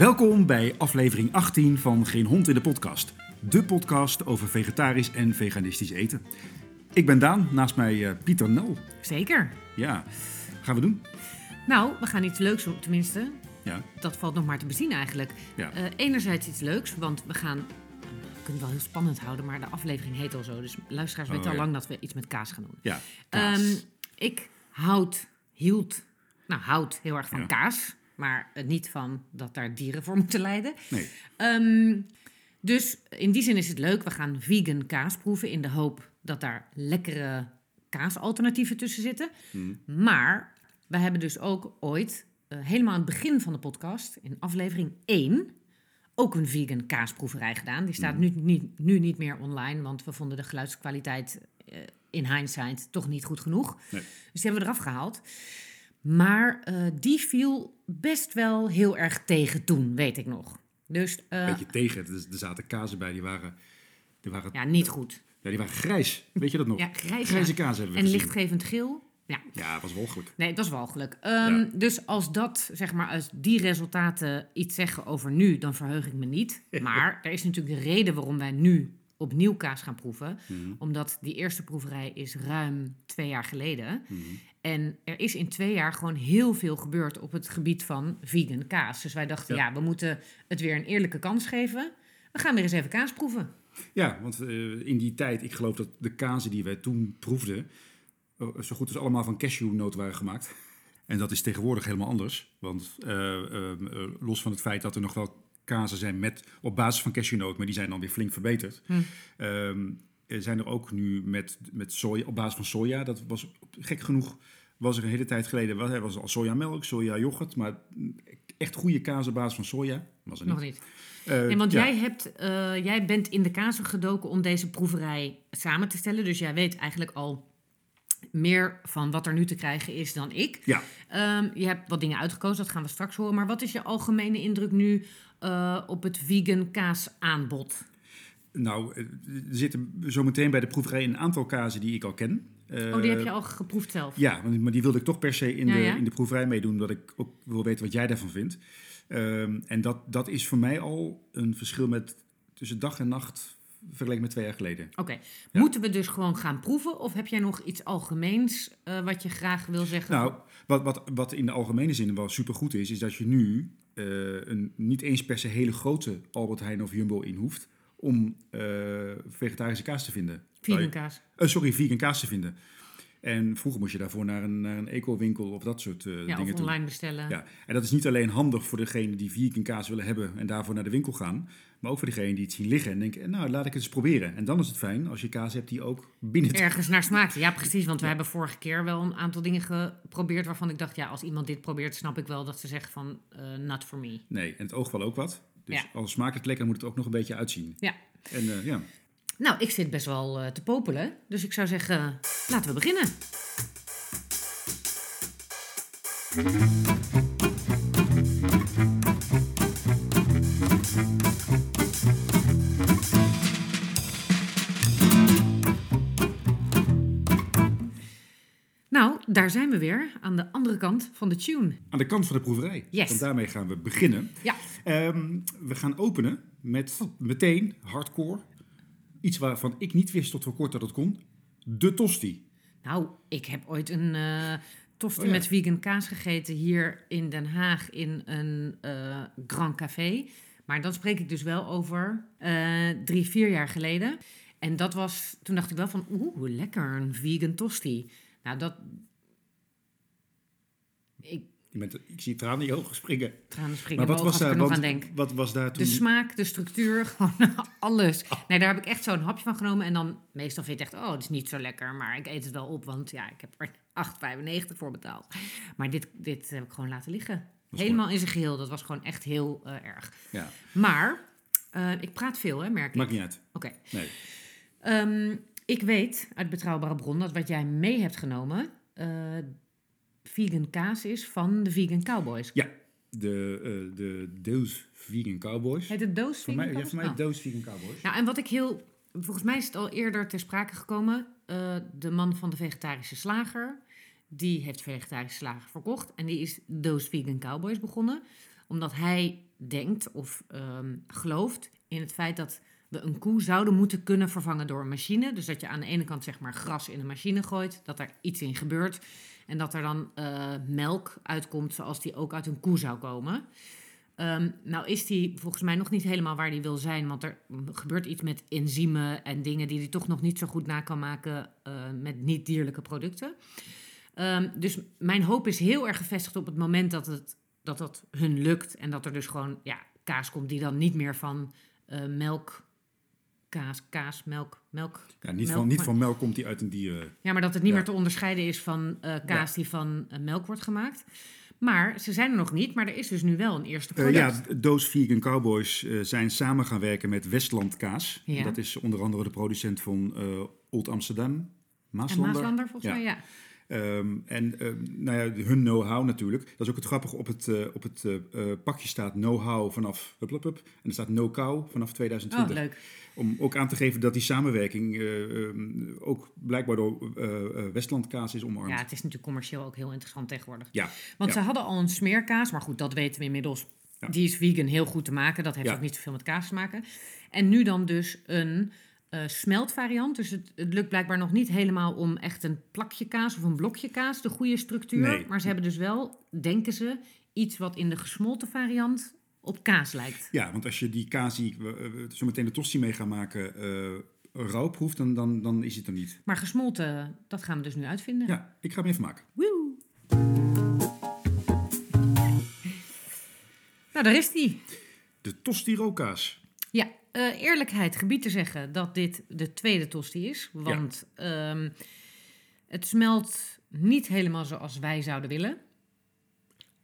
Welkom bij aflevering 18 van Geen Hond in de Podcast. De podcast over vegetarisch en veganistisch eten. Ik ben Daan, naast mij eh, Pieter Nel. Zeker. Ja, gaan we doen? Nou, we gaan iets leuks doen, tenminste. Ja, Dat valt nog maar te bezien eigenlijk. Ja. Eh, enerzijds iets leuks, want we gaan... We kunnen het wel heel spannend houden, maar de aflevering heet al zo. Dus luisteraars Oh, weten al lang dat we iets met kaas gaan doen. ja. kaas. Ehm, ik houd, hield, nou houd heel erg van Ja. kaas. Maar eh, niet van dat daar dieren voor moeten lijden. nee, Ehm, dus in die zin is het leuk. We gaan vegan kaas proeven in de hoop dat daar lekkere kaasalternatieven tussen zitten. Mhm. Maar we hebben dus ook ooit, eh, helemaal aan het begin van de podcast, in aflevering 1, ook een vegan kaasproeverij gedaan. Die staat nu, niet, nu niet meer online, want we vonden de geluidskwaliteit eh, in hindsight toch niet goed genoeg. Nee. Dus die hebben we eraf gehaald. Maar die viel best wel heel erg tegen toen, weet ik nog. Dus eh, een beetje tegen. Er, zaten kazen bij, die waren, die waren, ja. ja, niet goed. die waren grijs. Weet je dat nog? Ja, grijs, Grijze ja. kaas hebben we En gezien. lichtgevend geel. Ja, Ja, het was walgelijk. nee, dat is walgelijk. Ehm, Ja. Dus als dat, zeg maar, als die resultaten iets zeggen over nu, dan verheug ik me niet. Maar er is natuurlijk de reden waarom wij nu opnieuw kaas gaan proeven. Mhm. Omdat die eerste proeverij is ruim twee jaar geleden. Mhm. En er is in twee jaar gewoon heel veel gebeurd op het gebied van vegan kaas. Dus wij dachten, Ja. ja, we moeten het weer een eerlijke kans geven. We gaan weer eens even kaas proeven. Ja, want eh, in die tijd, ik geloof dat de kazen die wij toen proefden, eh, zo goed als allemaal van cashewnoot waren gemaakt. En dat is tegenwoordig helemaal anders. Want eh, eh, eh, los van het feit dat er nog wel kazen zijn met, op basis van cashewnoot, maar die zijn dan weer flink verbeterd. Hm. Ehm, zijn er ook nu met, met soja, op basis van soja. Dat was gek genoeg, was er een hele tijd geleden, was, er was al sojamelk, soja yoghurt, maar echt goede kaas op basis van soja was er niet. Nog niet. Eh, Nee, want ja. jij, hebt, eh, jij bent in de kazen gedoken om deze proeverij samen te stellen. Dus jij weet eigenlijk al meer van wat er nu te krijgen is dan ik. Ja, Ehm, je hebt wat dingen uitgekozen, dat gaan we straks horen. Maar wat is je algemene indruk nu eh, op het vegan kaasaanbod? Nou, eh, er zitten zometeen bij de proeverij een aantal kazen die ik al ken. Eh, oh, die heb je al geproefd zelf? Ja, maar die wilde ik toch per se in, Ja, de, ja. in de proeverij meedoen, omdat ik ook wil weten wat jij daarvan vindt. Ehm, en dat, dat is voor mij al een verschil met tussen dag en nacht vergeleken met twee jaar geleden. Oké. Moeten we dus gewoon gaan proeven? Of heb jij nog iets algemeens eh, wat je graag wil zeggen? Nou, wat, wat, wat in de algemene zin wel supergoed is, is dat je nu eh, een, niet eens per se hele grote Albert Heijn of Jumbo in hoeft om eh, vegetarische kaas te vinden. vegan kaas. Eh, sorry, vegan kaas te vinden. En vroeger moest je daarvoor naar een, naar een eco-winkel of dat soort eh, Ja, dingen of toe. online bestellen. Ja, en dat is niet alleen handig voor degene die vegan kaas willen hebben en daarvoor naar de winkel gaan, maar ook voor degene die het zien liggen en denken, nou laat ik het eens proberen. En dan is het fijn als je kaas hebt die ook binnen Ergens naar smaakt. Ja, precies. Want we hebben vorige keer wel een aantal dingen geprobeerd waarvan ik dacht, ja, als iemand dit probeert, snap ik wel dat ze zeggen van, eh not for me. Nee, en het oog wel ook wat. Dus Ja. als smaakt het lekker, moet het ook nog een beetje uitzien. Ja. En eh, ja, Nou, ik zit best wel eh, te popelen. Dus ik zou zeggen, laten we beginnen. Daar zijn we weer, aan de andere kant van de tune. aan de kant van de proeverij. Yes. Want daarmee gaan we beginnen. Ja, Ehm, we gaan openen met meteen hardcore. Iets waarvan ik niet wist tot voor kort dat het kon. De tosti. Nou, ik heb ooit een eh tosti Oh ja. met vegan kaas gegeten hier in Den Haag in een eh, Grand Café. Maar dan spreek ik dus wel over eh, drie, vier jaar geleden. En dat was, toen dacht ik wel van, oeh, lekker, een vegan tosti. Nou, dat... Ik, Je bent, ik zie tranen in je ogen springen. tranen springen Maar wat was, daar, nog wat, aan denk. wat was daar toen? De smaak, de structuur, gewoon alles. Nee, daar heb ik echt zo'n hapje van genomen. En dan, meestal vind je het echt, oh, het is niet zo lekker. Maar ik eet het wel op, want ja, ik heb er 8,95 voor betaald. Maar dit, dit heb ik gewoon laten liggen. Helemaal in zijn geheel. Dat was gewoon echt heel eh, erg. Ja, Maar, eh, ik praat veel, hè, merk ik. maakt niet uit. Oké. Nee. Ehm, ik weet uit betrouwbare bron dat wat jij mee hebt genomen... eh, vegan kaas is van de Vegan Cowboys. Ja, de, eh de Doos Vegan Cowboys. Heet het doos vegan mij, ja, voor mij Oh. Doos Vegan Cowboys. Nou, en wat ik heel... Volgens mij is het al eerder ter sprake gekomen. eh, de man van de vegetarische slager... die heeft vegetarische slager verkocht. En die is Those Vegan Cowboys begonnen. Omdat hij denkt of ehm, gelooft in het feit dat we een koe zouden moeten kunnen vervangen door een machine. Dus dat je aan de ene kant zeg maar gras in een machine gooit, dat er iets in gebeurt. En dat er dan eh, melk uitkomt zoals die ook uit een koe zou komen. Ehm, nou is die volgens mij nog niet helemaal waar die wil zijn, want er gebeurt iets met enzymen en dingen die hij toch nog niet zo goed na kan maken eh, met niet-dierlijke producten. Ehm, dus mijn hoop is heel erg gevestigd op het moment dat het, dat dat hun lukt en dat er dus gewoon ja, kaas komt die dan niet meer van uh, melk, kaas, kaas, melk, melk. Ja, niet, melk, van, niet maar- van melk komt die uit een dier. Ja, maar dat het niet Ja. meer te onderscheiden is van eh, kaas die van eh, melk wordt gemaakt. Maar ze zijn er nog niet, maar er is dus nu wel een eerste Eh, product. ja, Doos Vegan Cowboys zijn samen gaan werken met Westland Kaas. Ja. Dat is onder andere de producent van Old Amsterdam, en Maaslander. Maaslander volgens mij, ja. Ehm, en ehm, nou ja, hun know-how natuurlijk. Dat is ook het grappige. Op het, eh, op het eh, eh, pakje staat know-how vanaf... Hup, hup, hup. En er staat no-cow vanaf Oh, 2020. leuk. Om ook aan te geven dat die samenwerking eh, ehm, ook blijkbaar door eh, eh, Westland Kaas is omarmd. Ja, het is natuurlijk commercieel ook heel interessant tegenwoordig. Ja, Want ja. ze hadden al een smeerkaas, maar goed, dat weten we inmiddels. Ja. Die is vegan heel goed te maken. Dat heeft ook niet zoveel met kaas te maken. En nu dan dus een eh, smeltvariant. Dus het, het lukt blijkbaar nog niet helemaal om echt een plakje kaas of een blokje kaas, de goede structuur. Nee. Maar ze hebben dus wel, denken ze, iets wat in de gesmolten variant op kaas lijkt. Ja, want als je die kaas die we we zo meteen de tosti mee gaan maken eh rauw proeft, dan, dan, dan is het er niet. Maar gesmolten, dat gaan we dus nu uitvinden. Ja, ik ga hem even maken. Woe! Nou, daar is die. De tosti rookkaas. Ja, eh, eerlijkheid gebied te zeggen dat dit de tweede tosti is. Want ehm, het smelt niet helemaal zoals wij zouden willen.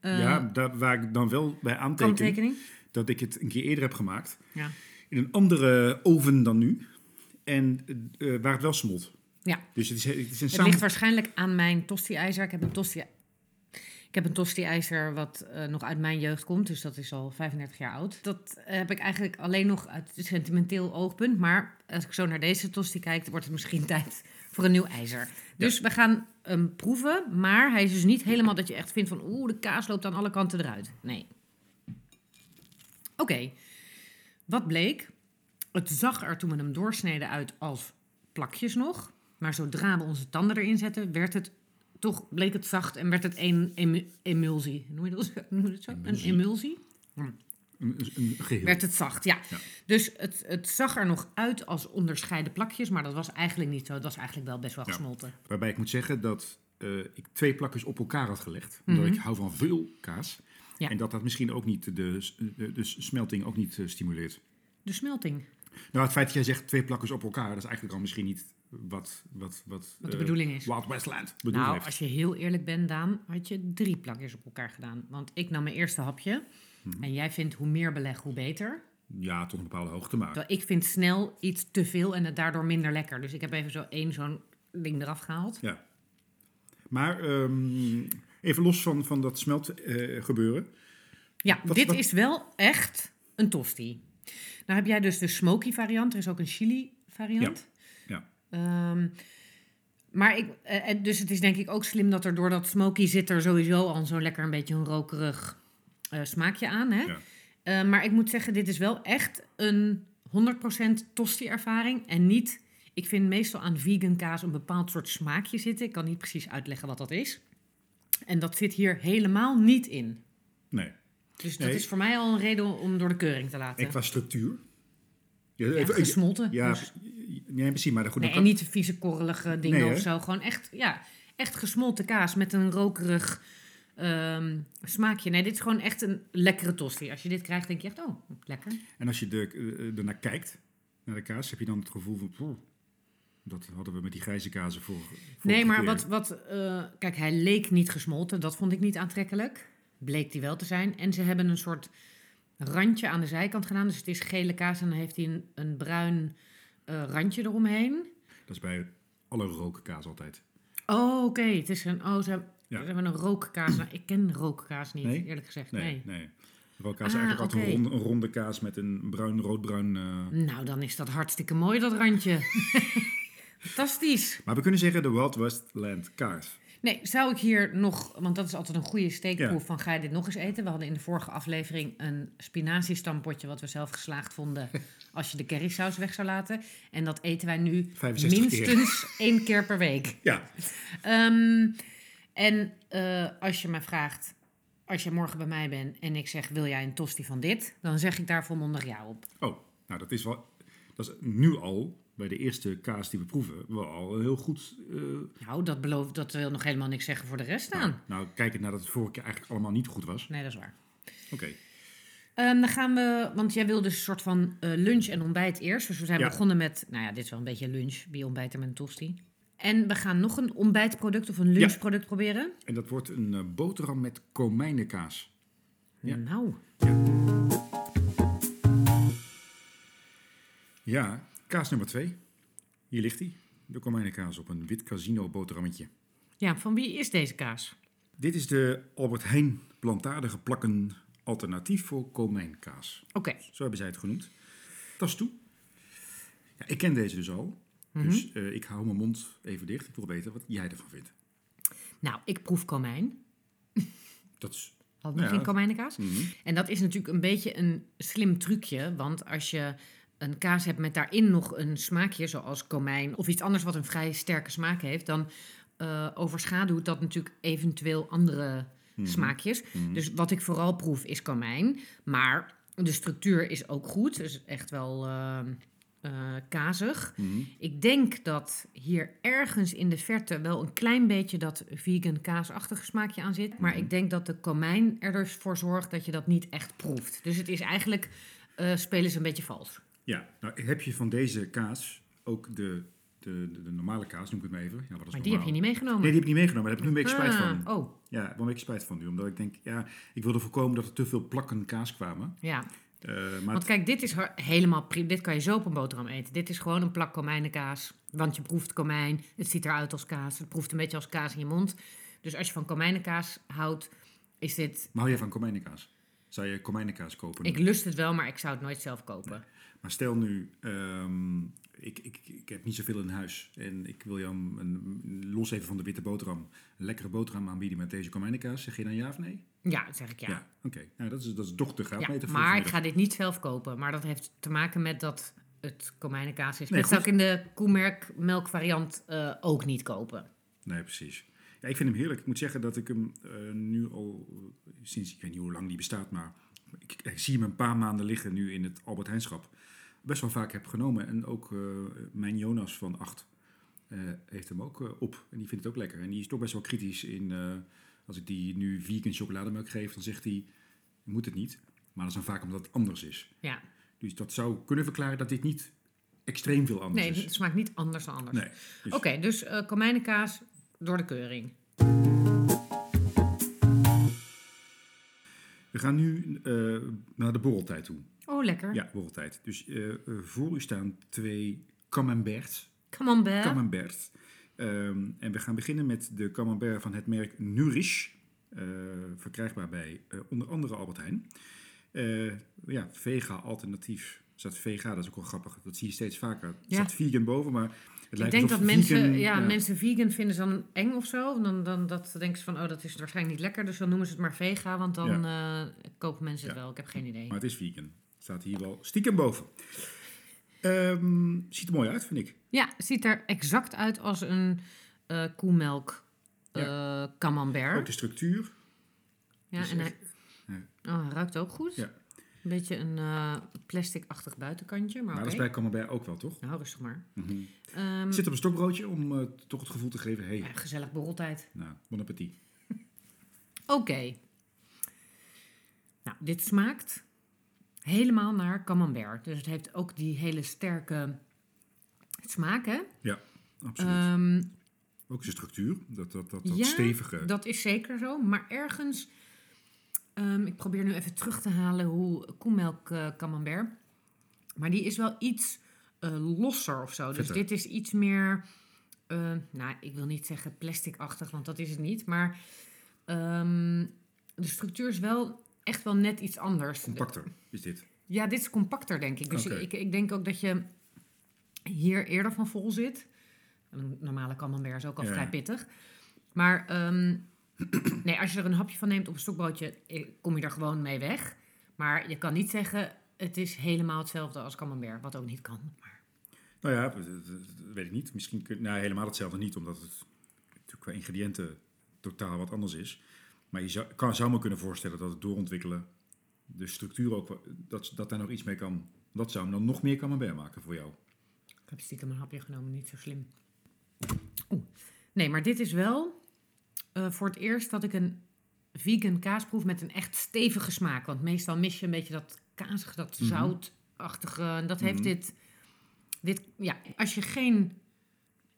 Eh, ja, daar, waar ik dan wel bij aanteken kanttekening. dat ik het een keer eerder heb gemaakt. Ja. In een andere oven dan nu. En eh, waar het wel smolt. Ja. Dus het is, het is een Het samen... ligt waarschijnlijk aan mijn tosti-ijzer. Ik heb een tosti... Ik heb een tosti-ijzer wat eh, nog uit mijn jeugd komt, dus dat is al 35 jaar oud. Dat heb ik eigenlijk alleen nog uit sentimenteel oogpunt. Maar als ik zo naar deze tosti kijk, wordt het misschien tijd voor een nieuw ijzer. Dus we gaan hem proeven, maar hij is dus niet helemaal dat je echt vindt van... oeh, de kaas loopt aan alle kanten eruit. Nee. Oké, wat bleek? Het zag er toen we hem doorsneden uit als plakjes nog. Maar zodra we onze tanden erin zetten, werd het toch, bleek het zacht en werd het een emu- emulsie. Noem je dat, noem je dat zo? Emulsie. Een emulsie? Een, een, een geheel. Werd het zacht, ja. Ja. Dus het, het zag er nog uit als onderscheiden plakjes, maar dat was eigenlijk niet zo. Het was eigenlijk wel best wel Ja. gesmolten. Waarbij ik moet zeggen dat eh, ik twee plakjes op elkaar had gelegd. Omdat Mhm. ik hou van veel kaas. Ja. En dat dat misschien ook niet de, de, de smelting ook niet eh, stimuleert. De smelting, Nou, het feit dat jij zegt twee plakjes op elkaar, dat is eigenlijk al misschien niet wat, wat, wat, wat de eh, bedoeling is. Wild Westland bedoeld Nou, als je heel eerlijk bent, Daan, had je drie plakjes op elkaar gedaan. Want ik nam mijn eerste hapje. Mhm. En jij vindt hoe meer beleg, hoe beter. Ja, tot een bepaalde hoogte maar. Terwijl ik vind snel iets te veel en het daardoor minder lekker. Dus ik heb even zo één zo'n ding eraf gehaald. Ja. Maar ehm, even los van, van dat smelt eh, gebeuren. Ja, Wat- dit wat- is wel echt een tosti. Nou heb jij dus de smoky variant. Er is ook een chili variant. Ja, Ehm, maar ik, eh, dus het is denk ik ook slim dat er door dat smoky zit er sowieso al zo'n lekker een beetje een rokerig eh, smaakje aan. Hè? Ja. Eh, maar ik moet zeggen, dit is wel echt een 100% tosti-ervaring. En niet, ik vind meestal aan vegan kaas een bepaald soort smaakje zitten. Ik kan niet precies uitleggen wat dat is. En dat zit hier helemaal niet in. Nee. Dus dat Nee. is voor mij al een reden om door de keuring te laten. En qua structuur? Ja, Ja, gesmolten. Ja, Dus- nee, precies. Maar goed, nee, en niet vieze korrelige dingen Nee, of zo. Gewoon echt, ja, echt gesmolten kaas met een rokerig ehm, smaakje. Nee, dit is gewoon echt een lekkere tosti. Als je dit krijgt, denk je echt, oh, lekker. En als je de, eh, ernaar kijkt, naar de kaas, heb je dan het gevoel van... "Poeh, dat hadden we met die grijze kazen voor. Nee, maar wat, wat eh, kijk, hij leek niet gesmolten. Dat vond ik niet aantrekkelijk. Bleek die wel te zijn. En ze hebben een soort randje aan de zijkant gedaan. Dus het is gele kaas en dan heeft hij een, een bruin eh, randje eromheen. Dat is bij alle rookkaas altijd. Oh, oké. Het is een, oh, ze hebben, Ja. ze hebben een rookkaas. Nou, ik ken rookkaas niet, Nee? eerlijk gezegd. Nee, Nee. nee. Rookkaas is Ah, eigenlijk altijd een ronde, een ronde kaas met een bruin, roodbruin... eh, Nou, dan is dat hartstikke mooi, dat randje. Fantastisch. Maar we kunnen zeggen de Wild Westland kaas. Nee, zou ik hier nog, want dat is altijd een goede steekproef van ga je dit nog eens eten? We hadden in de vorige aflevering een spinaziestampotje wat we zelf geslaagd vonden als je de currysaus weg zou laten. En dat eten wij nu 65 minstens keer. één keer per week. Ja, Ehm, en eh, als je me vraagt, als je morgen bij mij bent en ik zeg wil jij een tosti van dit, dan zeg ik daar volmondig ja op. oh, nou dat is wel, dat is nu al, bij de eerste kaas die we proeven, wel heel goed... eh, Nou, dat, belooft, dat wil nog helemaal niks zeggen voor de rest nou, aan. nou, kijkend naar dat het vorige keer eigenlijk allemaal niet goed was. Nee, dat is waar. Oké, Ehm, dan gaan we, want jij wilde dus een soort van eh, lunch en ontbijt eerst. Dus we zijn Ja. begonnen met, nou ja, dit is wel een beetje lunch, wie ontbijt met een tosti. En we gaan nog een ontbijtproduct of een lunchproduct proberen. en dat wordt een eh, boterham met komijnenkaas. Ja. Nou, Ja, kaas nummer twee. Hier ligt hij. De komijnenkaas op een wit casino boterhammetje. ja, van wie is deze kaas? Dit is de Albert Heijn plantaardige plakken alternatief voor komijnkaas. Oké, Zo hebben zij het genoemd. Tas toe. Ja, ik ken deze dus al. Mhm. Dus eh, ik hou mijn mond even dicht. Ik wil weten wat jij ervan vindt. nou, ik proef komijn. Dat is... We Ja. geen komijnenkaas? mhm. En dat is natuurlijk een beetje een slim trucje. Want als je een kaas hebt met daarin nog een smaakje, zoals komijn of iets anders wat een vrij sterke smaak heeft, dan eh, overschaduwt dat natuurlijk eventueel andere Mhm. smaakjes. Mhm. Dus wat ik vooral proef is komijn. Maar de structuur is ook goed. Dus echt wel eh, kazig. Mhm. Ik denk dat hier ergens in de verte wel een klein beetje dat vegan kaasachtige smaakje aan zit. Maar ik denk dat de komijn er dus voor zorgt dat je dat niet echt proeft. Dus het is eigenlijk, eh, spelen ze een beetje vals. Ja, nou heb je van deze kaas ook de, de, de, de normale kaas, noem ik het maar even. Ja, wat is Maar die heb je niet meegenomen. Nee, die heb ik niet meegenomen. Daar heb ik nu een beetje spijt Ah, van. Oh, Ja, wel een beetje spijt van nu. Omdat ik denk, ja, ik wilde voorkomen dat er te veel plakken kaas kwamen. ja. Eh, maar Want kijk, dit is helemaal pri- Dit kan je zo op een boterham eten. Dit is gewoon een plak komijnenkaas. Want je proeft komijn. Het ziet eruit als kaas. Het proeft een beetje als kaas in je mond. Dus als je van komijnenkaas houdt, is dit... maar hou je van komijnenkaas? Zou je komijnenkaas kopen? Ik lust het wel, maar ik zou het nooit zelf kopen. Maar stel nu, ehm, ik, ik, ik heb niet zoveel in huis. En ik wil jou een, een- los even van de witte boterham, een lekkere boterham aanbieden met deze komijnenkaas. Zeg je dan ja of nee? Ja, dat zeg ik ja. ja. Oké, nou, dat is, dat is toch de graadmeter voor maar ik ga dit niet zelf kopen. Maar dat heeft te maken met dat het komijnenkaas is. Nee, dat zou ik in de koemerk variant eh, ook niet kopen. Nee, precies. Ja, ik vind hem heerlijk. Ik moet zeggen dat ik hem eh, nu al eh, sinds, ik weet niet hoe lang die bestaat, maar ik, ik zie hem een paar maanden liggen nu in het Albert Heijnschap. Best wel vaak heb genomen. En ook eh, mijn Jonas van 8 heeft hem ook op. En die vindt het ook lekker. En die is toch best wel kritisch in, als ik die nu vegan chocolademelk geef, dan zegt hij, moet het niet. Maar dat is dan vaak omdat het anders is. Ja. Dus dat zou kunnen verklaren dat dit niet extreem veel anders Nee, is. het smaakt niet anders dan anders. Nee. Dus- Oké, dus eh komijnenkaas door de keuring. We gaan nu eh, naar de borreltijd toe. Oh, lekker. Ja, borreltijd. Dus eh, eh, voor u staan twee camemberts. Belle. Camembert. Ehm, en we gaan beginnen met de camembert van het merk Nourish. verkrijgbaar bij onder andere Albert Heijn. Ja, vega alternatief. Er staat vega, dat is ook wel grappig. Dat zie je steeds vaker. Er Ja. staat vegan boven, maar Ik denk dat mensen, vegan, ja, mensen vegan vinden ze dan eng of zo. Dan, dan dat denken ze van, oh, dat is waarschijnlijk niet lekker. Dus dan noemen ze het maar vega, want dan eh, kopen mensen het Ja. wel. Ik heb geen idee. Maar het is vegan. Staat hier wel stiekem boven. Ehm, ziet er mooi uit, vind ik. Ja, ziet er exact uit als een eh koemelk eh camembert. Ook de structuur. ja, is en hij, oh, hij ruikt ook goed. Ja. Een beetje een eh plastic-achtig buitenkantje, maar Maar dat is bij camembert ook wel, toch? Nou, rustig maar. Ehm, Zit op een stokbroodje om eh, toch het gevoel te geven, hey, ja, gezellig borreltijd. nou, bon appetit. Oké. Nou, dit smaakt helemaal naar camembert. Dus het heeft ook die hele sterke smaak, hè? Absoluut. Ehm, ook zijn structuur, dat, dat, dat, dat ja, stevige. dat is zeker zo. Maar ergens... ehm, ik probeer nu even terug te halen hoe koemelk eh, camembert... Maar die is wel iets eh, losser of zo. Dus dit is iets meer... eh, nou, ik wil niet zeggen plasticachtig, want dat is het niet. Maar ehm, de structuur is wel echt wel net iets anders. Compacter is dit. Ja, dit is compacter, denk ik. Dus ik, ik denk ook dat je hier eerder van vol zit. Een normale camembert is ook al Ja. vrij pittig. Maar ehm, nee, als je er een hapje van neemt op een stokbroodje, eh, kom je er gewoon mee weg. Maar je kan niet zeggen, het is helemaal hetzelfde als camembert, wat ook niet kan. Maar, Nou ja, dat, weet ik niet. Misschien kun, nou, helemaal hetzelfde niet, omdat het natuurlijk qua ingrediënten totaal wat anders is. Maar je zou, kan, zou me kunnen voorstellen dat het doorontwikkelen, de structuur ook, dat, dat daar nog iets mee kan. Dat zou hem dan nog meer camembert maken voor jou. ik heb stiekem een hapje genomen, niet zo slim. Oeh. Nee, maar dit is wel eh, voor het eerst dat ik een vegan kaas proef met een echt stevige smaak. Want meestal mis je een beetje dat kazige, dat Mhm. zoutachtige. En dat heeft Mhm. dit, dit... Ja, als je geen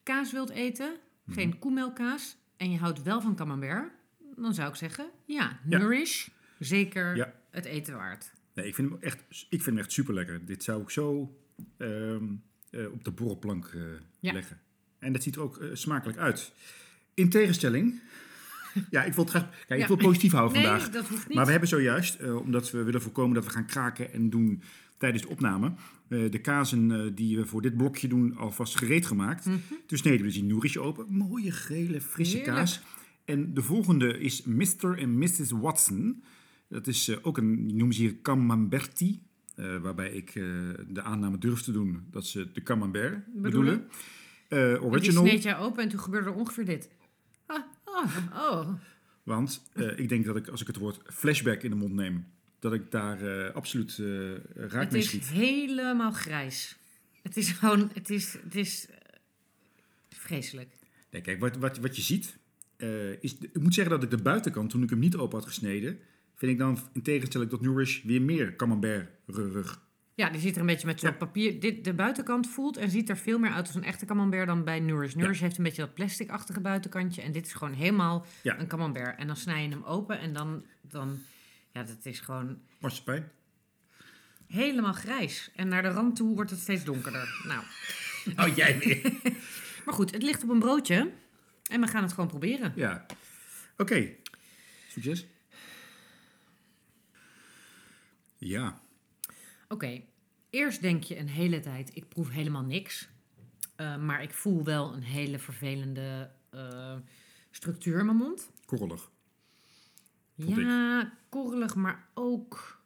kaas wilt eten, Mhm. geen koemelkaas... en je houdt wel van camembert... dan zou ik zeggen, ja, Ja. nourish. Zeker Ja. het eten waard. Nee, ik vind hem echt, ik vind hem echt super lekker. Dit zou ik zo ehm, eh, op de borrelplank eh, Ja. leggen. En dat ziet er ook smakelijk uit. In tegenstelling. Ja, ik wil het graag. Kijk, Ja. ik wil positief houden Nee, vandaag. dat hoeft niet. Maar we hebben zojuist, eh, omdat we willen voorkomen dat we gaan kraken en doen tijdens de opname, eh, de kazen eh, die we voor dit blokje doen alvast gereed gemaakt. Mhm. Toen sneden we dus die nourish open. Mooie, gele, frisse Heerlijk. kaas. En de volgende is Mr. en Mrs. Watson. Dat is ook een, die noemen ze hier camemberti. eh, waarbij ik de aanname durf te doen dat ze de camembert bedoelen. Eh, En die original. sneed jij open en toen gebeurde er ongeveer dit. Oh, oh. Want eh, ik denk dat ik, als ik het woord flashback in de mond neem, dat ik daar eh, absoluut eh raak Het mee is schiet. helemaal grijs. Het is gewoon, het is, het is vreselijk. Nee, kijk, wat, wat, wat je ziet, is... Ik moet zeggen dat ik de buitenkant, toen ik hem niet open had gesneden, vind ik dan in tegenstelling tot Nourish weer meer camembert rug. Ja, die ziet er een beetje met zo'n Ja. papier. Dit, de buitenkant voelt en ziet er veel meer uit als een echte camembert dan bij Nourish. Nourish heeft een beetje dat plasticachtige buitenkantje. En dit is gewoon helemaal Ja. een camembert. En dan snij je hem open en dan, dan ja, dat is gewoon Marsepein. helemaal grijs. En naar de rand toe wordt het steeds donkerder. Nou, Oh, jij weer. maar goed, het ligt op een broodje. En we gaan het gewoon proberen. ja. Oké. Succes. Ja. Oké, eerst denk je een hele tijd, ik proef helemaal niks. Eh, maar ik voel wel een hele vervelende eh, structuur in mijn mond. Korrelig. Ja, korrelig, maar ook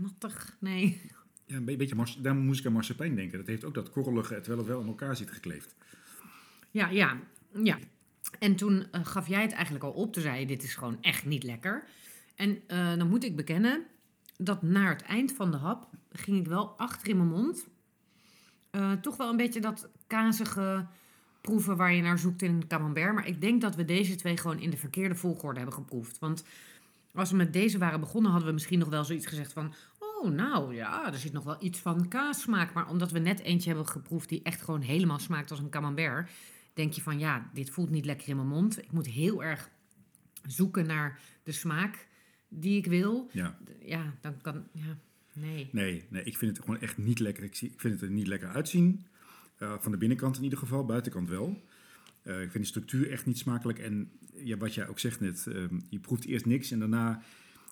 nattig. Nee. Ja, een be- beetje daar moest ik aan marsepein denken. Dat heeft ook dat korrelige, terwijl het wel in elkaar zit gekleefd. Ja, ja, ja. En toen eh, gaf jij het eigenlijk al op. Toen zei je, dit is gewoon echt niet lekker. En dan moet ik bekennen dat naar het eind van de hap ging ik wel achter in mijn mond. eh, toch wel een beetje dat kazige proeven waar je naar zoekt in een camembert. Maar ik denk dat we deze twee gewoon in de verkeerde volgorde hebben geproefd. Want als we met deze waren begonnen, hadden we misschien nog wel zoiets gezegd van... Oh, nou ja, er zit nog wel iets van kaassmaak. Maar omdat we net eentje hebben geproefd die echt gewoon helemaal smaakt als een camembert... denk je van, ja, dit voelt niet lekker in mijn mond. Ik moet heel erg zoeken naar de smaak die ik wil. Ja. Ja, dan kan... Ja, nee. Nee, nee, ik vind het gewoon echt niet lekker. Ik, zie, ik vind het er niet lekker uitzien. Eh, van de binnenkant in ieder geval, buitenkant wel. Eh, ik vind de structuur echt niet smakelijk. En ja, wat jij ook zegt net, ehm, je proeft eerst niks en daarna...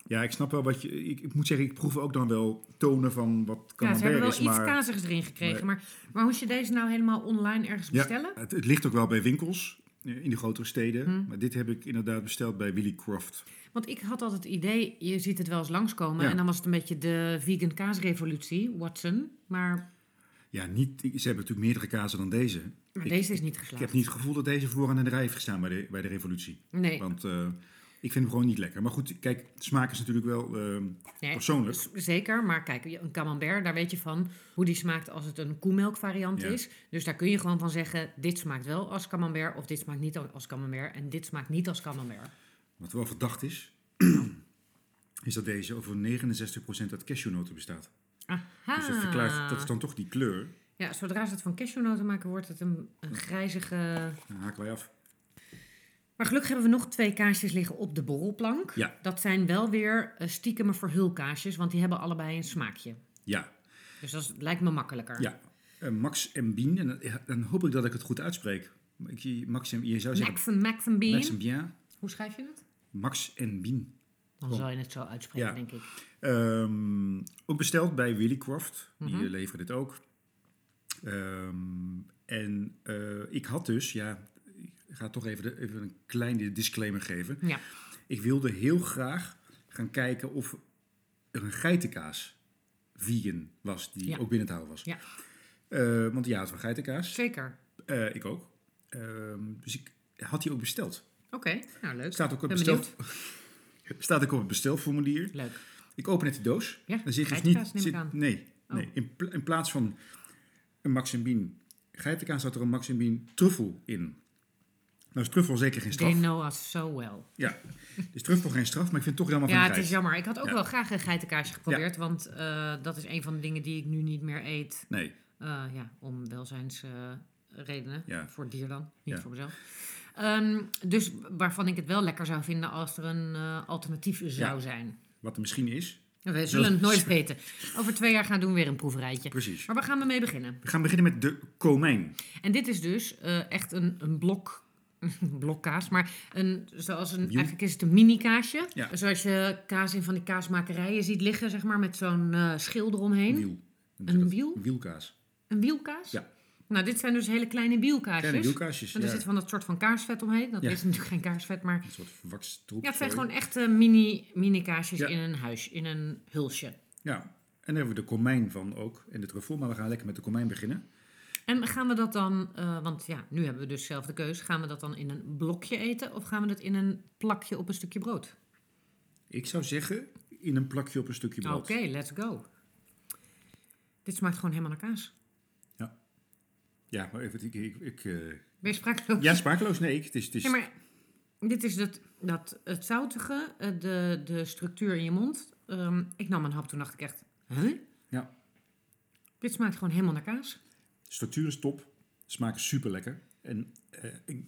Ja, ik snap wel wat je... Ik, ik moet zeggen, ik proef ook dan wel tonen van wat Ja, ze hebben wel is, iets maar... kazigers erin gekregen. Nee. Maar, maar moest je deze nou helemaal online ergens bestellen? Ja, het, het ligt ook wel bij winkels in de grotere steden. Hm. Maar dit heb ik inderdaad besteld bij Willy Croft. Want ik had altijd het idee, je ziet het wel eens langskomen. Ja. En dan was het een beetje de vegan kaasrevolutie, Watson. Maar, Ja, niet, ze hebben natuurlijk meerdere kazen dan deze. maar Ik- deze is niet Ik geslaagd. heb niet het gevoel dat deze vooraan in de rij heeft gestaan bij de, bij de revolutie. Nee, Want eh, ik vind hem gewoon niet lekker. Maar goed, kijk, smaak is natuurlijk wel eh, nee, persoonlijk. zeker. Maar kijk, een camembert, daar weet je van hoe die smaakt als het een koemelkvariant Ja. is. Dus daar kun je gewoon van zeggen, dit smaakt wel als camembert of dit smaakt niet als camembert. En dit smaakt niet als camembert. Wat wel verdacht is, is dat deze over 69% uit cashewnoten bestaat. Aha. Dus dat verklaart, dat is dan toch die kleur. Ja, zodra ze het van cashewnoten maken, wordt het een, een grijzige... Dan haken wij af. Maar gelukkig hebben we nog twee kaasjes liggen op de borrelplank. Ja. Dat zijn wel weer uh, stiekeme verhulkaasjes, want die hebben allebei een smaakje. Ja, Dus dat is- lijkt me makkelijker. ja. Eh, Max en Bien, en dan, ja, dan hoop ik dat ik het goed uitspreek. Ik, Max en, je zou zeggen Max en, Max en Bean. Max en Bien. Hoe schrijf je het? Max en Bien. Dan zal je het zo uitspreken, Ja. denk ik. Ehm, ook besteld bij Willy Croft. Die Mhm. eh, leveren dit ook. Ehm, en eh, ik had dus, ja, ga toch even, de, even een kleine disclaimer geven. Ja. Ik wilde heel graag gaan kijken of er een geitenkaas vegan was, die Ja. ook binnen te houden was. Ja. Eh, want ja, het was geitenkaas. Zeker. Eh, ik ook. Ehm, dus ik had die ook besteld. Oké, nou leuk. Staat ook, op bestel... Staat ook op het bestelformulier. Leuk. Ik open net de doos. Ja, Dan zit dus niet. zit- aan. nee, Oh. nee. In, pla- in plaats van een Max en Bean geitenkaas zat er een Max en Bean truffel in. Nou is truffel zeker geen They straf. know us so well. Ja, is truffel geen straf, maar ik vind het toch jammer van Ja, het is jammer. Ik had ook Ja. wel graag een geitenkaasje geprobeerd, want eh, dat is een van de dingen die ik nu niet meer eet. Nee, Eh, ja, om welzijnsredenen. Ja. Voor het dier dan, niet Ja. voor mezelf. Ehm, dus waarvan ik het wel lekker zou vinden als er een eh, alternatief zou Ja. zijn. wat er misschien is. We zullen het nooit weten. Over twee jaar gaan we doen we weer een proeverijtje. Precies. Maar waar gaan we mee beginnen? We gaan beginnen met de komijn. En dit is dus echt een, een blok. blokkaas, maar een, zoals een, eigenlijk is het een mini-kaasje. Ja. Zoals je kaas in van die kaasmakerijen ziet liggen, zeg maar, met zo'n eh schil eromheen. Wiel. Een wiel? Een wielkaas. Een wielkaas? Ja. Nou, dit zijn dus hele kleine wielkaasjes. Kleine wielkaasjes. En er ja. zit van dat soort van kaarsvet omheen. Dat Ja. is natuurlijk geen kaarsvet, maar... Een soort verwakstroep. Ja, het zijn gewoon echte mini, mini-kaasjes Ja. in een huis, in een hulsje. Ja, en daar hebben we de komijn van ook en de truffel. Maar we gaan lekker met de komijn beginnen. En gaan we dat dan, eh, want ja, nu hebben we dus zelf de keus. Gaan we dat dan in een blokje eten of gaan we dat in een plakje op een stukje brood? Ik zou zeggen, in een plakje op een stukje brood. Oké, let's go. Dit smaakt gewoon helemaal naar kaas. Ja, maar even, ik, ik, ik, eh, Ben je sprakeloos? Ja, smakeloos. Nee, het is... Het is Ja, maar dit is dat, dat, het zoutige, eh, de, de structuur in je mond. Ehm, ik nam een hap, toen dacht ik echt, huh? Ja. Dit smaakt gewoon helemaal naar kaas. Structuur is top. Smaakt super lekker. En eh, ik,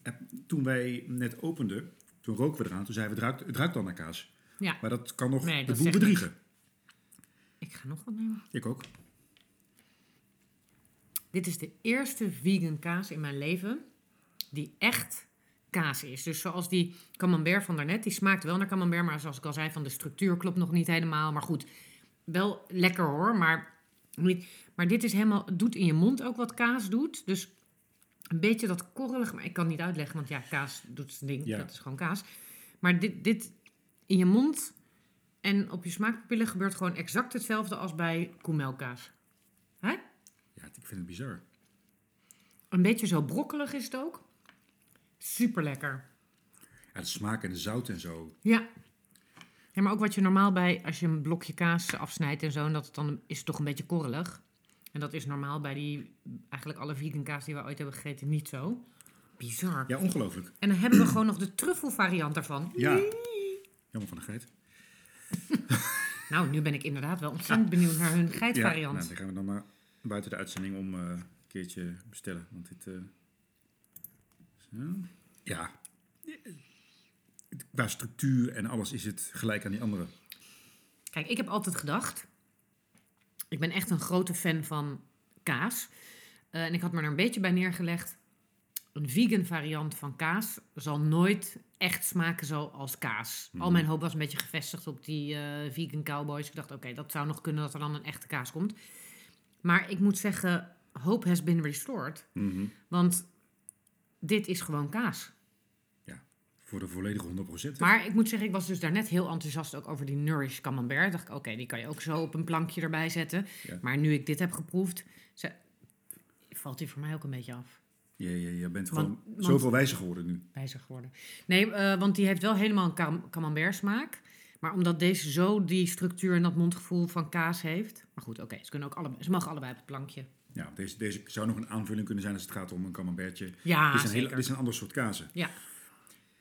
toen wij net openden, toen roken we eraan. Toen zeiden we, het ruikt, het ruikt al naar kaas. Ja, Maar dat kan nog Nee, de boel bedriegen. ik ga nog wat nemen. Ik ook. Dit is de eerste vegan kaas in mijn leven die echt kaas is. Dus zoals die camembert van daarnet, die smaakt wel naar camembert, maar zoals ik al zei, van de structuur klopt nog niet helemaal. Maar goed, wel lekker hoor, maar. Maar dit is helemaal, doet in je mond ook wat kaas doet. Dus een beetje dat korrelig, maar ik kan het niet uitleggen, want ja, kaas doet zijn ding. Ja. Dat is gewoon kaas. Maar dit, dit in je mond en op je smaakpapillen gebeurt gewoon exact hetzelfde als bij koemelkaas. Hè? Ja, ik vind het bizar. Een beetje zo brokkelig is het ook. Super lekker. Ja, de smaak en de zout en zo. Ja. Ja, maar ook wat je normaal bij, als je een blokje kaas afsnijdt en zo, en dat het dan is het toch een beetje korrelig. En dat is normaal bij die, eigenlijk alle vegan kaas die we ooit hebben gegeten, niet zo. Bizar. Ja, ongelooflijk. En dan hebben we gewoon nog de truffelvariant daarvan. Ja. Jammer van de geit. Nou, nu ben ik inderdaad wel ontzettend benieuwd naar hun Ja, geitvariant. nou, dan gaan we dan maar buiten de uitzending om eh, een keertje bestellen. Want dit... eh, zo. Ja. Qua structuur en alles is het gelijk aan die andere. Kijk, ik heb altijd gedacht. Ik ben echt een grote fan van kaas. Eh, en ik had me er een beetje bij neergelegd. Een vegan variant van kaas zal nooit echt smaken zoals kaas. Al mijn hoop was een beetje gevestigd op die eh, vegan cowboys. Ik dacht, oké, dat zou nog kunnen dat er dan een echte kaas komt. Maar ik moet zeggen, hope has been restored. Want dit is gewoon kaas. Voor de volledige 100%. Maar ik moet zeggen, ik was dus daarnet heel enthousiast ook over die Nourish Camembert. Dacht ik, oké, die kan je ook zo op een plankje erbij zetten. Ja. Maar nu ik dit heb geproefd, ze- valt die voor mij ook een beetje af. Je, je, je bent gewoon want- zoveel wijzer geworden nu. Wijzer geworden. Nee, eh, want die heeft wel helemaal een cam- camembert smaak. Maar omdat deze zo die structuur en dat mondgevoel van kaas heeft. Maar goed, oké, ze, kunnen ook allebei, ze mogen allebei op het plankje. Ja, deze, deze zou nog een aanvulling kunnen zijn als het gaat om een camembertje. Ja, dit, is een hele, zeker. dit is een ander soort kazen. Ja.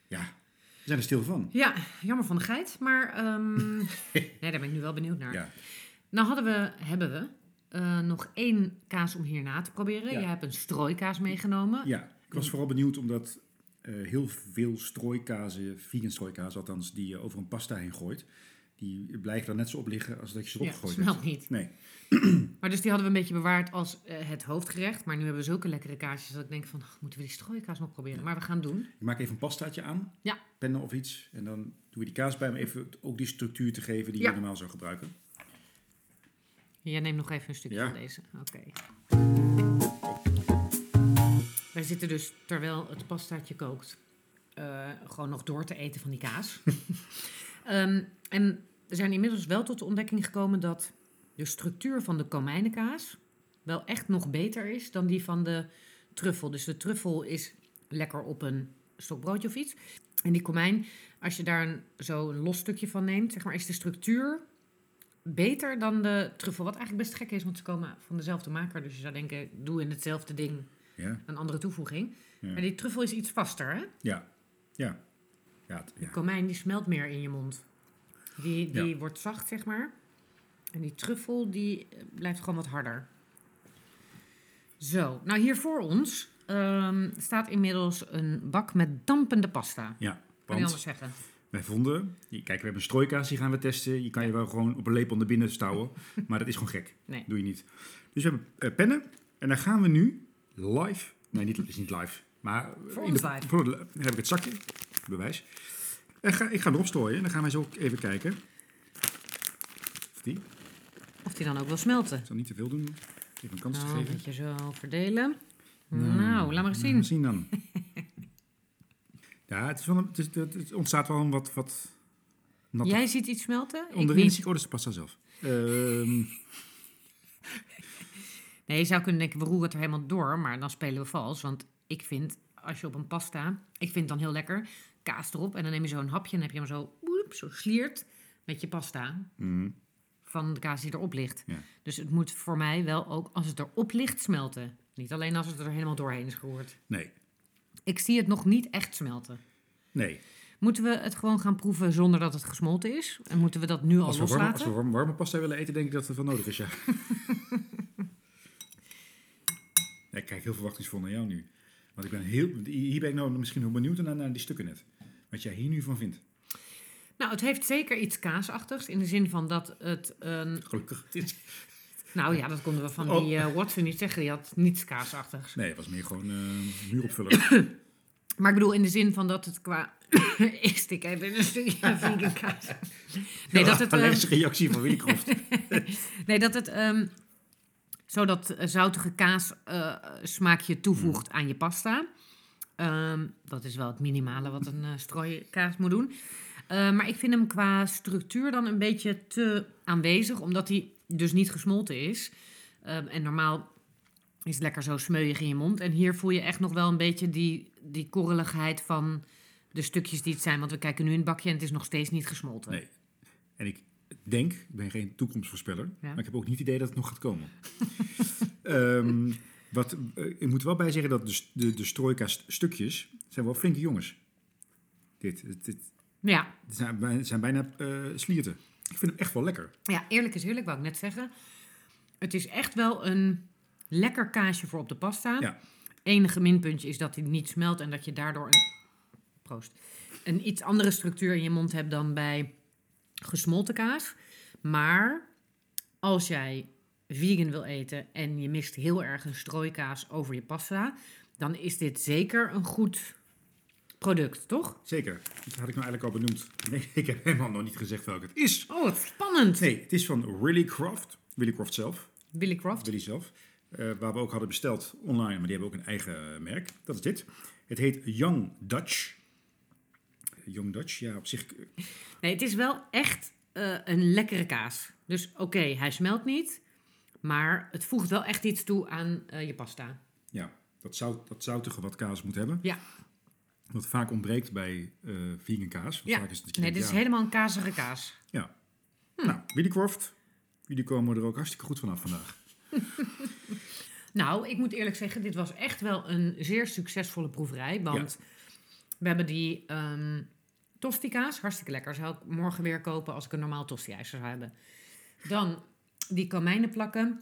Ja, we zijn er stil van. ja, jammer van de geit. Maar ehm, nee, daar ben ik nu wel benieuwd naar. Ja, Nou hadden we, hebben we eh, nog één kaas om hierna te proberen. Ja. Je hebt een strooikaas meegenomen. ja. ik was vooral benieuwd omdat eh, heel veel strooikazen, vegan strooikazen althans, die je over een pasta heen gooit, die blijven dan net zo op liggen als dat je ze erop Ja, hebt. niet. Nee, Maar dus die hadden we een beetje bewaard als eh, het hoofdgerecht. Maar nu hebben we zulke lekkere kaasjes dat ik denk van, ach, moeten we die strooikaas nog proberen? Maar we gaan doen. ik maak even een pastaatje aan, Ja. pennen of iets, en dan doen we die kaas bij om even ook die structuur te geven die Ja. je normaal zou gebruiken. Jij neemt nog even een stukje van deze. Oké. Wij zitten dus, terwijl het pastaatje kookt, eh, gewoon nog door te eten van die kaas. Ehm, en we zijn inmiddels wel tot de ontdekking gekomen dat de structuur van de komijnenkaas wel echt nog beter is dan die van de truffel. Dus de truffel is lekker op een stokbroodje of iets. En die komijn, als je daar een, zo een los stukje van neemt, zeg maar, is de structuur beter dan de truffel. Wat eigenlijk best gek is, want ze komen van dezelfde maker. Dus je zou denken, doe in hetzelfde ding Ja, een andere toevoeging. Ja. Maar die truffel is iets vaster, hè? ja, ja. Ja, het- De komijn die smelt meer in je mond. Die, die Ja. wordt zacht, zeg maar. En die truffel die eh, blijft gewoon wat harder. Zo, nou hier voor ons ehm, staat inmiddels een bak met dampende pasta. ja. Kan je anders zeggen? wij vonden, kijk, we hebben een strooikaas, die gaan we testen. Je kan je wel gewoon op een lepel naar binnen stouwen, maar dat is gewoon gek. Nee. Doe je niet. Dus we hebben eh, pennen en dan gaan we nu live, nee, niet, is niet live, maar Voor in ons de, live. voor heb ik het zakje, bewijs. En ga, ik ga erop strooien en dan gaan wij zo even kijken. Of die, ik Of die dan ook wil smelten. zal niet te veel doen, even een kans te Nou, een geven. beetje zo verdelen. Nou, Nou, laat maar eens zien. We zien dan. ja, het, is wel een, het, is, het, het ontstaat wel een wat, wat natte Jij ziet iets smelten? Ik Onderin zie ik, oh, dat is de pasta zelf. Ehm, Nee, je zou kunnen denken, we roeren het er helemaal door, maar dan spelen we vals. Want ik vind, als je op een pasta, ik vind het dan heel lekker, kaas erop. En dan neem je zo'n hapje en heb je hem zo, boep, zo sliert met je pasta mm, van de kaas die erop ligt. Ja. Dus het moet voor mij wel ook, als het erop ligt, smelten. Niet alleen als het er helemaal doorheen is geroerd. nee, Ik zie het nog niet echt smelten. nee. Moeten we het gewoon gaan proeven zonder dat het gesmolten is? En moeten we dat nu al Als we, warme, als loslaten? we warme, warme pasta willen eten, denk ik dat het wel nodig is, ja. ja. Ik kijk heel verwachtingsvol naar jou nu. Want ik ben heel, hier ben ik nou misschien wel benieuwd naar, naar die stukken net. Wat jij hier nu van vindt. Nou, het heeft zeker iets kaasachtigs. In de zin van dat het een Gelukkig. Is, Nou ja, dat konden we van Oh. die eh, Watson niet zeggen. Die had niets kaasachtigs. nee, het was meer gewoon eh muuropvuller. Maar ik bedoel in de zin van dat het qua... ik stik even in een stukje vegan kaas. Nee, dat het, Allergische reactie van Willy nee, dat het ehm, zo dat eh, zoutige kaas smaakje toevoegt aan je pasta. Ehm, dat is wel het minimale wat een eh strooikaas moet doen. Eh, maar ik vind hem qua structuur dan een beetje te aanwezig, omdat hij dus niet gesmolten is. Ehm, en normaal is het lekker zo smeuig in je mond. En hier voel je echt nog wel een beetje die, die korreligheid van de stukjes die het zijn. Want we kijken nu in het bakje en het is nog steeds niet gesmolten. Nee. En ik denk, ik ben geen toekomstvoorspeller, Ja. maar ik heb ook niet het idee dat het nog gaat komen. Ehm, wat, eh, ik moet wel bij zeggen dat de, de, de strooika-stukjes zijn wel flinke jongens. Dit, dit, dit, Ja, dit zijn, bij- zijn bijna eh slierten. Ik vind hem echt wel lekker. Ja, eerlijk is eerlijk, wou ik net zeggen. Het is echt wel een lekker kaasje voor op de pasta. Ja. Enige minpuntje is dat hij niet smelt en dat je daardoor een, proost, een iets andere structuur in je mond hebt dan bij gesmolten kaas. Maar als jij vegan wil eten en je mist heel erg een strooikaas over je pasta, dan is dit zeker een goed product, toch? Zeker. Dat had ik nou eigenlijk al benoemd. Nee, ik heb helemaal nog niet gezegd welke het is. Oh, wat spannend. Nee, het is van Willy Croft. Willy Croft zelf. Billy Croft. Willy zelf. Eh, waar we ook hadden besteld online, maar die hebben ook een eigen merk. Dat is dit. Het heet Young Dutch. Young Dutch, ja, op zich. eh, Nee, het is wel echt eh, een lekkere kaas. Dus oké, hij smelt niet. Maar het voegt wel echt iets toe aan eh, je pasta. Ja, dat, zout, dat zoutige wat kaas moet hebben. Ja. Wat vaak ontbreekt bij eh vegan kaas. Ja. Vaak is het Nee, dit is helemaal een kazige kaas. ja. Nou, Willy Croft. Jullie komen er ook hartstikke goed vanaf vandaag. Nou, ik moet eerlijk zeggen, dit was echt wel een zeer succesvolle proeverij. Want we hebben die ehm tosti-kaas, hartstikke lekker. Zou ik morgen weer kopen als ik een normaal tosti-ijzer zou hebben. Dan die komijnenplakken.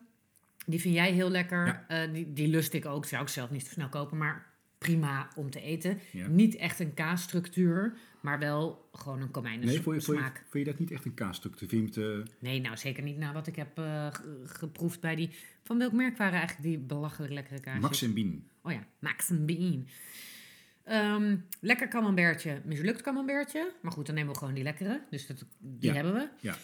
Die vind jij heel lekker. Ja. Eh, die, die lust ik ook. Zou ik zelf niet zo snel kopen, maar prima om te eten. Ja. Niet echt een kaasstructuur, maar wel gewoon een Nee, komijnensmaak. vond je, vond, je, vond je dat niet echt een kaasstuk? Te vind je het, Nee, nou zeker niet na wat ik heb eh, ge- geproefd bij die... Van welk merk waren eigenlijk die belachelijk lekkere kaasjes? Max en Bien. Oh ja, Max en Bean. Ehm, lekker camembertje, mislukt camembertje. Maar goed, dan nemen we gewoon die lekkere. Dus dat, die Ja. hebben we. Ja.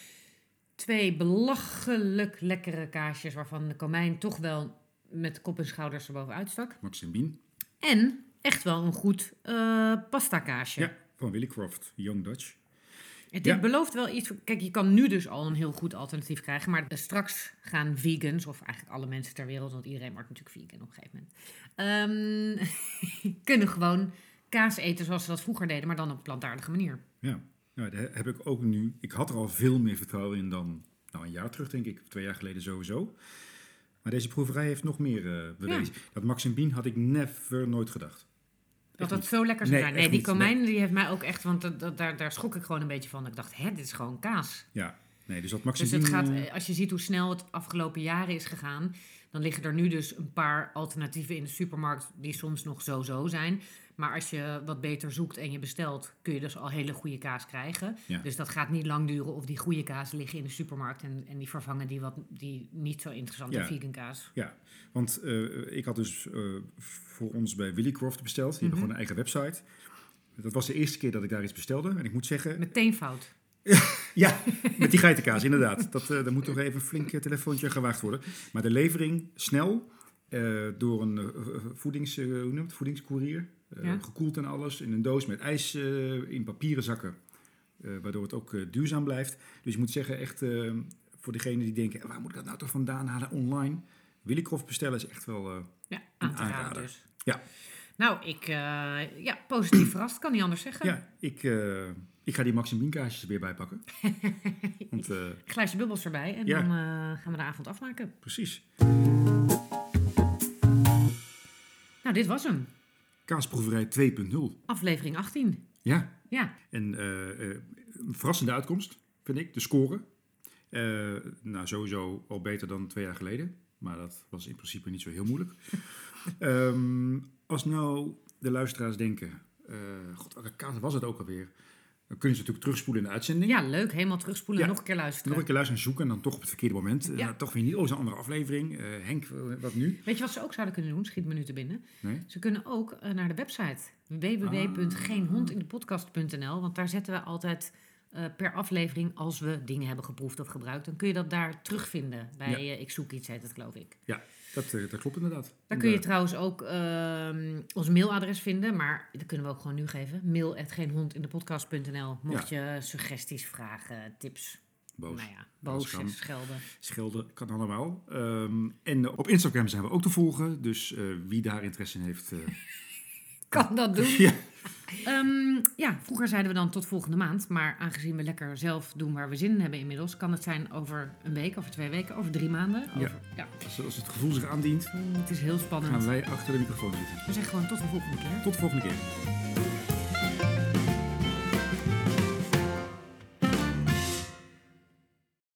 Twee belachelijk lekkere kaasjes waarvan de komijn toch wel met kop en schouders erboven uitstak. Max en Bien. En echt wel een goed eh pasta kaasje. Ja, van Willy Croft, Young Dutch. Het Ja. dit belooft wel iets. Kijk, je kan nu dus al een heel goed alternatief krijgen. Maar straks gaan vegans, of eigenlijk alle mensen ter wereld, want iedereen wordt natuurlijk vegan op een gegeven moment. ehm, kunnen gewoon kaas eten zoals ze dat vroeger deden, maar dan op plantaardige manier. Ja, ja daar heb ik ook nu. Ik had er al veel meer vertrouwen in dan nou, een jaar terug, denk ik. Of twee jaar geleden sowieso. Maar deze proeverij heeft nog meer eh, bewezen. Dat Max en Bien had ik never nooit gedacht. Dat dat zo lekker zou Nee, zijn. Nee, die komijn die heeft mij ook echt, want dat, dat- daar, daar schrok ik gewoon een beetje van. Ik dacht, hè, dit is gewoon kaas. Ja, nee, dus dat Max Dus het gaat, eh, als je ziet hoe snel het afgelopen jaren is gegaan, dan liggen er nu dus een paar alternatieven in de supermarkt die soms nog zo-zo zijn. Maar als je wat beter zoekt en je bestelt, kun je dus al hele goede kaas krijgen. Ja. Dus dat gaat niet lang duren of die goede kaas liggen in de supermarkt en, en die vervangen die, wat, die niet zo interessante Ja. vegan kaas. Ja, want eh, ik had dus eh, voor ons bij Willy Croft besteld. Die hebben Mhm. gewoon een eigen website. Dat was de eerste keer dat ik daar iets bestelde. En ik moet zeggen, Meteen fout. Ja, met die geitenkaas, inderdaad. Dat, eh daar moet toch even een flink eh, telefoontje gewaagd worden. Maar de levering snel eh, door een eh, voedings, eh, hoe noemt het? voedingscourier. Eh, Ja. Gekoeld en alles. In een doos met ijs eh, in papieren zakken. eh, waardoor het ook duurzaam blijft. Dus je moet zeggen, echt voor degenen die denken... waar moet ik dat nou toch vandaan halen online? Willy Croft bestellen is echt wel... Ja, aan te raden dus. Ja. Nou, ik, eh, ja, positief verrast, kan niet anders zeggen. ja, ik, ik ga die Max en Bien kaasjes er weer bij pakken. Want Glaasje bubbels erbij en Ja. dan gaan we de avond afmaken. precies. Nou, dit was hem. Kaasproeverij 2.0. Aflevering 18. Ja, Ja, En eh, eh, een verrassende uitkomst, vind ik, de score. Eh, nou, sowieso al beter dan twee jaar geleden. Maar dat was in principe niet zo heel moeilijk. Ehm, als nou de luisteraars denken... God, welke kaart was het ook alweer? Dan kunnen ze natuurlijk terugspoelen in de uitzending. ja leuk. Helemaal terugspoelen en Ja. nog een keer luisteren. Nog een keer luisteren en zoeken en dan toch op het verkeerde moment. Eh, Ja. toch weer niet, oh, een andere aflevering. Eh, Henk, eh, wat nu? Weet je wat ze ook zouden kunnen doen? Schiet me nu te binnen. Nee? Ze kunnen ook eh, naar de website www.geenhondindepodcast.nl Want daar zetten we altijd eh, per aflevering, als we dingen hebben geproefd of gebruikt, dan kun je dat daar terugvinden. Bij Ja. eh, Ik Zoek Iets heet het, geloof ik. Ja, dat, eh, dat klopt inderdaad. Daar kun je En, trouwens ook ehm, ons mailadres vinden, maar dat kunnen we ook gewoon nu geven. Mail@geenhondindepodcast.nl Mocht je suggesties, vragen, tips, boos. nou ja, boos en schelden. Schelden kan allemaal. Ehm, en op Instagram zijn we ook te volgen. Dus eh, wie daar interesse in heeft... eh, Kan dat doen. ja. Ehm, ja, vroeger zeiden we dan tot volgende maand. Maar aangezien we lekker zelf doen waar we zin in hebben inmiddels, kan het zijn over een week, over twee weken, over drie maanden. Over, ja. Als, als het gevoel zich aandient, Mm, het is heel spannend. gaan wij achter de microfoon zitten. We zeggen gewoon tot de volgende keer. Tot de volgende keer.